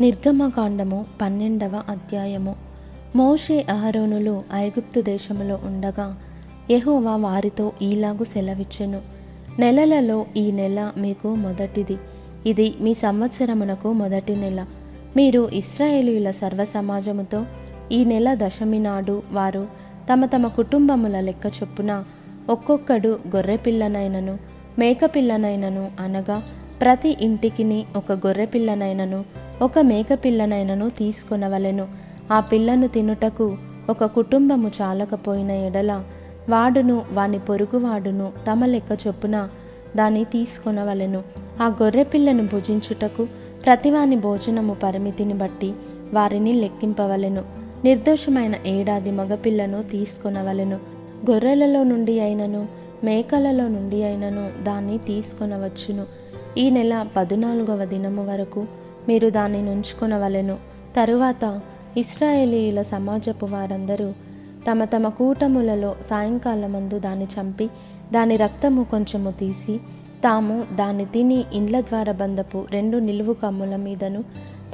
నిర్గమకాండము పన్నెండవ అధ్యాయము. మోషే అహరోనులు ఐగుప్తు దేశములో ఉండగా యహోవా వారితో ఈలాగు సెలవిచ్చెను. నెలలలో ఈ నెల మీకు మొదటిది. ఇది మీ సంవత్సరమునకు మొదటి నెల. మీరు ఇస్రాయేలీల సర్వ సమాజముతో ఈ నెల దశమి నాడు వారు తమ తమ కుటుంబముల లెక్క చొప్పున ఒక్కొక్కడు గొర్రెపిల్లనైనను మేకపిల్లనైనను అనగా ప్రతి ఇంటికిని ఒక గొర్రెపిల్లనైనను ఒక మేకపిల్లనైనను తీసుకొనవలెను. ఆ పిల్లను తినుటకు ఒక కుటుంబము చాలకపోయిన ఎడల వాడును వాని పొరుగువాడును తమ లెక్క చొప్పున దాన్ని తీసుకొనవలెను. ఆ గొర్రెపిల్లను భుజించుటకు ప్రతివాని భోజనము పరిమితిని బట్టి వారిని లెక్కింపవలెను. నిర్దోషమైన ఏడాది మగపిల్లను తీసుకొనవలెను. గొర్రెలలో నుండి అయినను మేకలలో నుండి అయినను దాన్ని తీసుకొనవచ్చును. ఈ నెల పద్నాలుగవ దినము వరకు మీరు దాన్ని నుంచుకొనవలెను. తరువాత ఇస్రాయేలీయుల సమాజపు వారందరూ తమ తమ కూటములలో సాయంకాలమందు దాన్ని చంపి దాని రక్తము కొంచెము తీసి తాము దాన్ని తిని ఇండ్ల ద్వార బంధపు రెండు నిలువు కమ్ముల మీదను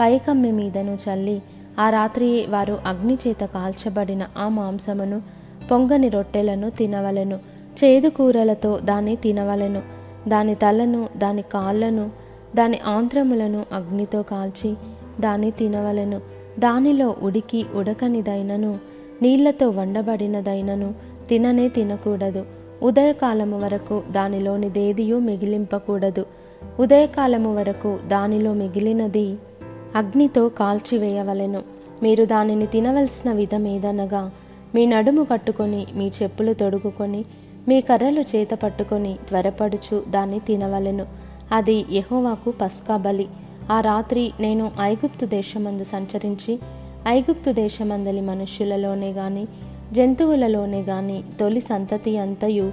పైకమ్మి మీదను చల్లి ఆ రాత్రి వారు అగ్ని చేత కాల్చబడిన ఆ మాంసమును పొంగని రొట్టెలను తినవలెను. చేదు కూరలతో దాన్ని తినవలెను. దాని తలను దాని కాళ్ళను దాని ఆంత్రములను అగ్నితో కాల్చి దాన్ని తినవలెను. దానిలో ఉడికి ఉడకనిదైనను నీళ్ళతో వండబడినదైనను తిననే తినకూడదు. ఉదయకాలము వరకు దానిలోని దేదియు మిగిలింపకూడదు. ఉదయకాలము వరకు దానిలో మిగిలినది అగ్నితో కాల్చివేయవలెను మీరు దానిని తినవలసిన విధమేదనగా మీ నడుము కట్టుకొని మీ చెప్పులు తొడుగుకొని మీ కర్రలు చేత పట్టుకొని త్వరపడుచు దాన్ని తినవలెను. అది యహోవాకు పస్కా బలి. ఆ రాత్రి నేను ఐగుప్తు దేశమందు సంచరించి ఐగుప్తు దేశమందలి మనుష్యులలోనే గాని జంతువులలోనే గాని తొలి సంతతి అంతయు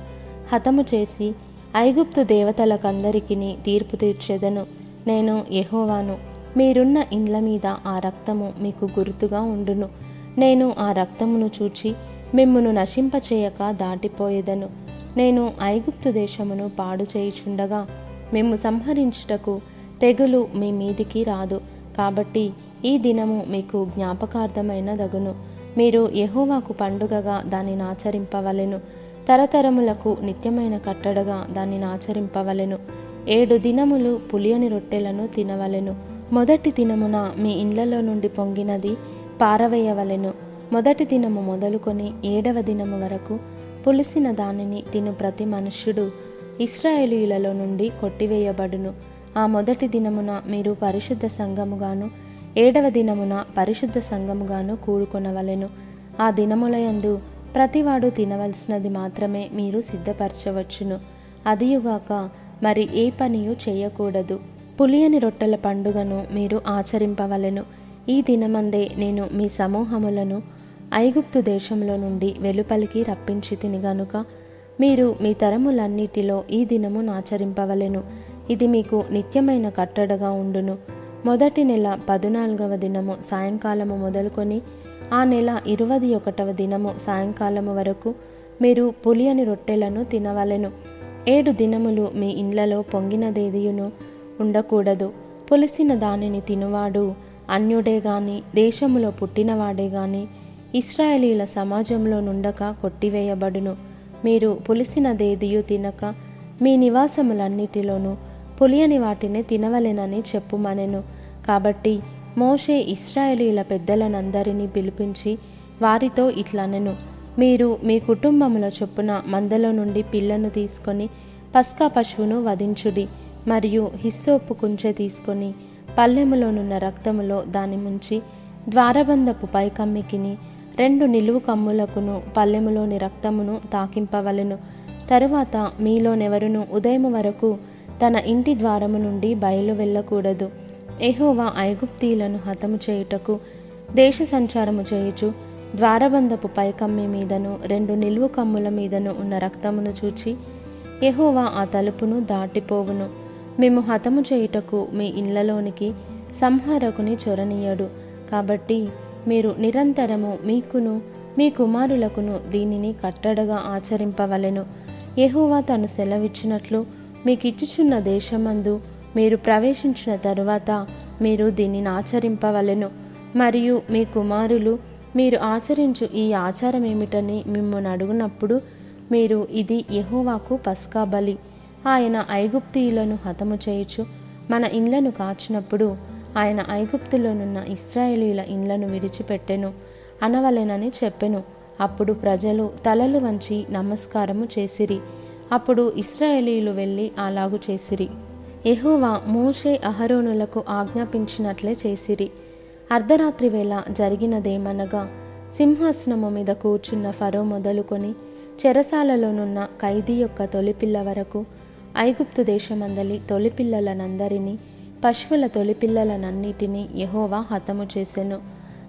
హతము చేసి ఐగుప్తు దేవతలకందరికిని తీర్పు తీర్చేదను. నేను యహోవాను. మీరున్న ఇండ్ల మీద ఆ రక్తము మీకు గుర్తుగా ఉండును. నేను ఆ రక్తమును చూచి మిమ్మును నశింపచేయక దాటిపోయేదను. నేను ఐగుప్తు దేశమును పాడు చేయుచుండగా మేము సంహరించుటకు తెగులు మీ మీదికి రాదు. కాబట్టి ఈ దినము మీకు జ్ఞాపకార్థమైన దగును మీరు యహోవాకు పండుగగా దానిని ఆచరింపవలెను. తరతరములకు నిత్యమైన కట్టడగా దానిని ఆచరింపవలెను. ఏడు దినములు పులియని రొట్టెలను తినవలెను. మొదటి దినమున మీ ఇండ్లలో నుండి పొంగినది పారవేయవలెను. మొదటి దినము మొదలుకొని ఏడవ దినము వరకు పులిసిన దానిని తిను ప్రతి మనుష్యుడు. ఇస్రాయేలీయులలో నుండి కొట్టివేయబడును. ఆ మొదటి దినమున మీరు పరిశుద్ధ సంఘముగాను ఏడవ దినమున పరిశుద్ధ సంఘముగాను కూడుకొనవలెను. ఆ దినములయందు ప్రతివాడు తినవలసినది మాత్రమే మీరు సిద్ధపరచవచ్చును. అదియుగాక మరి ఏ పనియు చేయకూడదు. పులియని రొట్టెల పండుగను మీరు ఆచరింపవలెను. ఈ దినమందే నేను మీ సమూహములను ఐగుప్తు దేశంలో నుండి వెలుపలికి రప్పించి తిని గనుక మీరు మీ తరములన్నిటిలో ఈ దినము ఆచరింపవలెను. ఇది మీకు నిత్యమైన కట్టడగా ఉండును. మొదటి నెల పద్నాలుగవ దినము సాయంకాలము మొదలుకొని ఆ నెల ఇరవది ఒకటవ దినము సాయంకాలము వరకు మీరు పులియని రొట్టెలను తినవలెను. ఏడు దినములు మీ ఇండ్లలో పొంగినదేదియును ఉండకూడదు. పులిసిన దానిని తినువాడు అన్యుడే గాని దేశములో పుట్టినవాడే గాని ఇస్రాయేలీల సమాజంలో నుండక కొట్టివేయబడును. మీరు పులిసినదేదియు తినక మీ నివాసములన్నిటిలోనూ పులియని వాటిని తినవలెనని చెప్పుమనెను. కాబట్టి మోషే ఇస్రాయేలీల పెద్దలనందరినీ పిలిపించి వారితో ఇట్లనెను. మీరు మీ కుటుంబముల చొప్పున మందలో నుండి పిల్లను తీసుకొని పస్కా పశువును వధించుడి మరియు హిస్సోపు కుంచె తీసుకొని పల్లెములోనున్న రక్తములో దాని ముంచి ద్వారబంధపు పైకమ్మికిని రెండు నిలువు కమ్ములకును పల్లెములోని రక్తమును తాకింపవలెను. తరువాత మీలోనెవరును ఉదయం వరకు తన ఇంటి ద్వారము నుండి బయలు వెళ్ళకూడదు. ఎహోవా ఐగుప్తీలను హతము చేయుటకు దేశ సంచారము చేయుచు ద్వారబంధపు పైకమ్మి మీదను రెండు నిలువు కమ్ముల మీదను ఉన్న రక్తమును చూచి ఎహోవా ఆ తలుపును దాటిపోవును. మేము హతము చేయుటకు మీ ఇళ్ళలోనికి సంహారకుని చొరనీయడు కాబట్టి మీరు నిరంతరము మీకును మీ కుమారులకును దీనిని కట్టడగా ఆచరింపవలెను. యహోవా తను సెలవిచ్చినట్లు మీకిచ్చుచున్న దేశమందు మీరు ప్రవేశించిన తరువాత మీరు దీనిని ఆచరింపవలెను. మరియు మీ కుమారులు మీరు ఆచరించు ఈ ఆచారం ఏమిటని మిమ్మల్ని అడుగునప్పుడు మీరు ఇది యహోవాకు పస్కా బలి. ఆయన ఐగుప్తీయులను హతము చేయుచు మన ఇండ్లను కాచినప్పుడు ఆయన ఐగుప్తులోనున్న ఇస్రాయేలీల ఇండ్లను విడిచిపెట్టెను అనవలెనని చెప్పెను. అప్పుడు ప్రజలు తలలు వంచి నమస్కారము చేసిరి. అప్పుడు ఇస్రాయేలీలు వెళ్ళి అలాగు చేసిరి. ఎహోవా మోషే అహరోనులకు ఆజ్ఞాపించినట్లే చేసిరి. అర్ధరాత్రి వేళ జరిగినదేమనగా సింహాసనము మీద కూర్చున్న ఫరో మొదలుకొని చెరసాలలోనున్న ఖైదీ యొక్క తొలిపిల్ల వరకు ఐగుప్తు దేశమందలి తొలిపిల్లలనందరినీ పశువుల తొలిపిల్లలనన్నిటినీ యహోవా హతము చేసెను.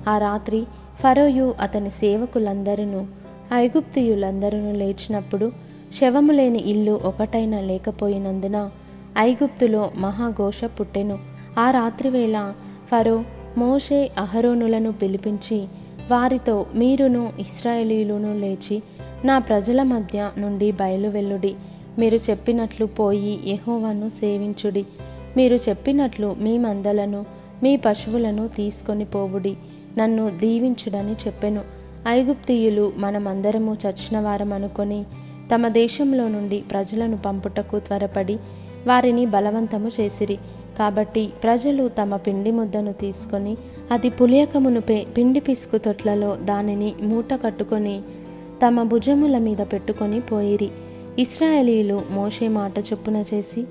ఆ రాత్రి ఫరోయు అతని సేవకులందరూ ఐగుప్తియులందరూ లేచినప్పుడు శవము లేని ఇల్లు ఒకటైనా లేకపోయినందున ఐగుప్తులో మహాఘోష పుట్టెను. ఆ రాత్రివేళ ఫరో మోషే అహరోనులను పిలిపించి వారితో మీరును ఇస్రాయేలీలును లేచి నా ప్రజల మధ్య నుండి బయలువెల్లుడి మీరు చెప్పినట్లు పోయి యహోవాను సేవించుడి. మీరు చెప్పినట్లు మీ మందలను మీ పశువులను తీసుకొని పోవుడి. నన్ను దీవించుడని చెప్పెను. ఐగుప్తియులు మనమందరము చచ్చిన వారం అనుకొని తమ దేశంలో నుండి ప్రజలను పంపుటకు త్వరపడి వారిని బలవంతము చేసిరి. కాబట్టి ప్రజలు తమ పిండి ముద్దను తీసుకొని అది పులియకమునుపే పిండి పిసుకు తొట్లలో దానిని మూట కట్టుకొని తమ భుజముల మీద పెట్టుకొని పోయిరి. ఇస్రాయేలీలు మోషే మాట చొప్పున చేసి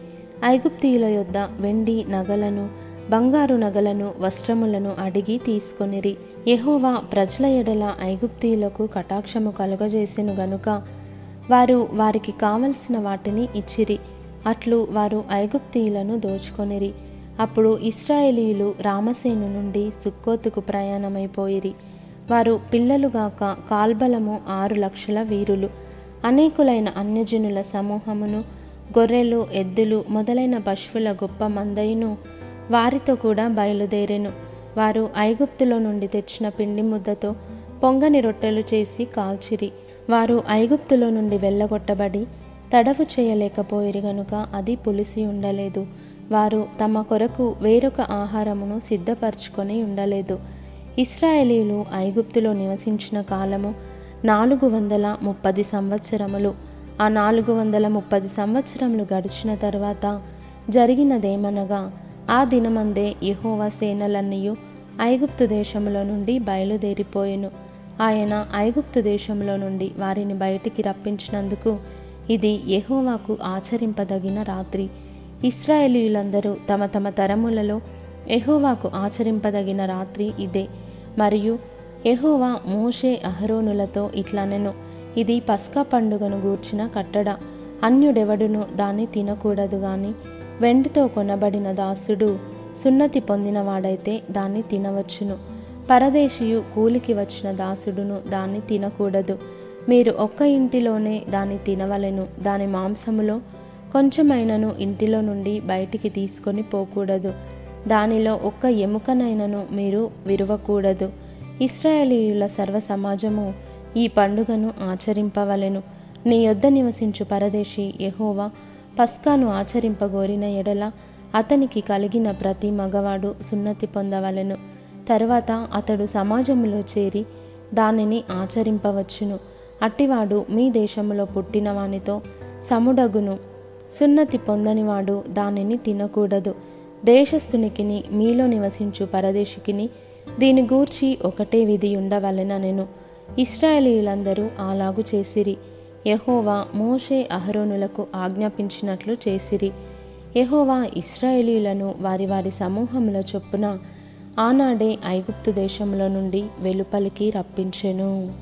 ఐగుప్తీయుల యొద్ద వెండి నగలను బంగారు నగలను వస్త్రములను అడిగి తీసుకొనిరి. యహోవా ప్రజల ఎడల ఐగుప్తీయులకు కటాక్షము కలుగజేసెను గనుక వారు వారికి కావలసిన వాటిని ఇచ్చిరి. అట్లు వారు ఐగుప్తీయులను దోచుకొనిరి. అప్పుడు ఇస్రాయేలీలు రామసేను నుండి సుక్కోతుకు ప్రయాణమైపోయిరి. వారు పిల్లలుగాక కాల్బలము ఆరు లక్షల వీరులు. అనేకులైన అన్యజనుల సమూహమును గొర్రెలు ఎద్దులు మొదలైన పశువుల గొప్ప మందయును వారితో కూడా బయలుదేరెను. వారు ఐగుప్తులో నుండి తెచ్చిన పిండి ముద్దతో పొంగని రొట్టెలు చేసి కాల్చిరి. వారు ఐగుప్తులో నుండి వెళ్ళగొట్టబడి తడవు చేయలేకపోయిరు గనుక అది పులిసి ఉండలేదు. వారు తమ కొరకు వేరొక ఆహారమును సిద్ధపరచుకొని ఉండలేదు. ఇస్రాయేలీలు ఐగుప్తులో నివసించిన కాలము నాలుగు వందల ముప్పది సంవత్సరములు. ఆ నాలుగు వందల ముప్పది సంవత్సరములు గడిచిన తర్వాత జరిగినదేమనగా ఆ దినమందే యహోవా సేనలన్నయు ఐగుప్తు దేశంలో నుండి బయలుదేరిపోయెను. ఆయన ఐగుప్తు దేశంలో నుండి వారిని బయటికి రప్పించినందుకు ఇది యహోవాకు ఆచరింపదగిన రాత్రి. ఇస్రాయేలీలందరూ తమ తమ తరములలో ఎహోవాకు ఆచరింపదగిన రాత్రి ఇదే. మరియు ఎహోవా మోషే అహరోనులతో ఇట్లనెను. ఇది పస్కా పండుగను గూర్చిన కట్టడ. అన్యుడెవడును దాన్ని తినకూడదు గాని వెండితో కొనబడిన దాసుడు సున్నతి పొందినవాడైతే దాన్ని తినవచ్చును. పరదేశీయు కూలికి వచ్చిన దాసుడును దాన్ని తినకూడదు. మీరు ఒక్క ఇంటిలోనే దాన్ని తినవలెను. దాని మాంసములో కొంచెమైనను ఇంటిలో నుండి బయటికి తీసుకొని పోకూడదు. దానిలో ఒక్క ఎముకనైనను మీరు విరవకూడదు. ఇస్రాయేలీయుల సర్వ సమాజము ఈ పండుగను ఆచరింపవలెను. నీ యొద్ద నివసించు పరదేశి యహోవా పస్కాను ఆచరింపగోరిన ఎడల అతనికి కలిగిన ప్రతి మగవాడు సున్నతి పొందవలెను. తర్వాత అతడు సమాజంలో చేరి దానిని ఆచరింపవచ్చును. అట్టివాడు మీ దేశంలో పుట్టినవానితో సముడగును. సున్నతి పొందనివాడు దానిని తినకూడదు. దేశస్థునికిని మీలో నివసించు పరదేశికిని దీని గూర్చి ఒకటే విధి ఉండవలెననెను. ఇస్రాయేలీలందరూ అలాగు చేసిరి. యహోవా మోషే అహరోనులకు ఆజ్ఞాపించినట్లు చేసిరి. యహోవా ఇస్రాయేలీలను వారి వారి సమూహముల చొప్పున ఆనాడే ఐగుప్తు దేశంలో నుండి వెలుపలికి రప్పించెను.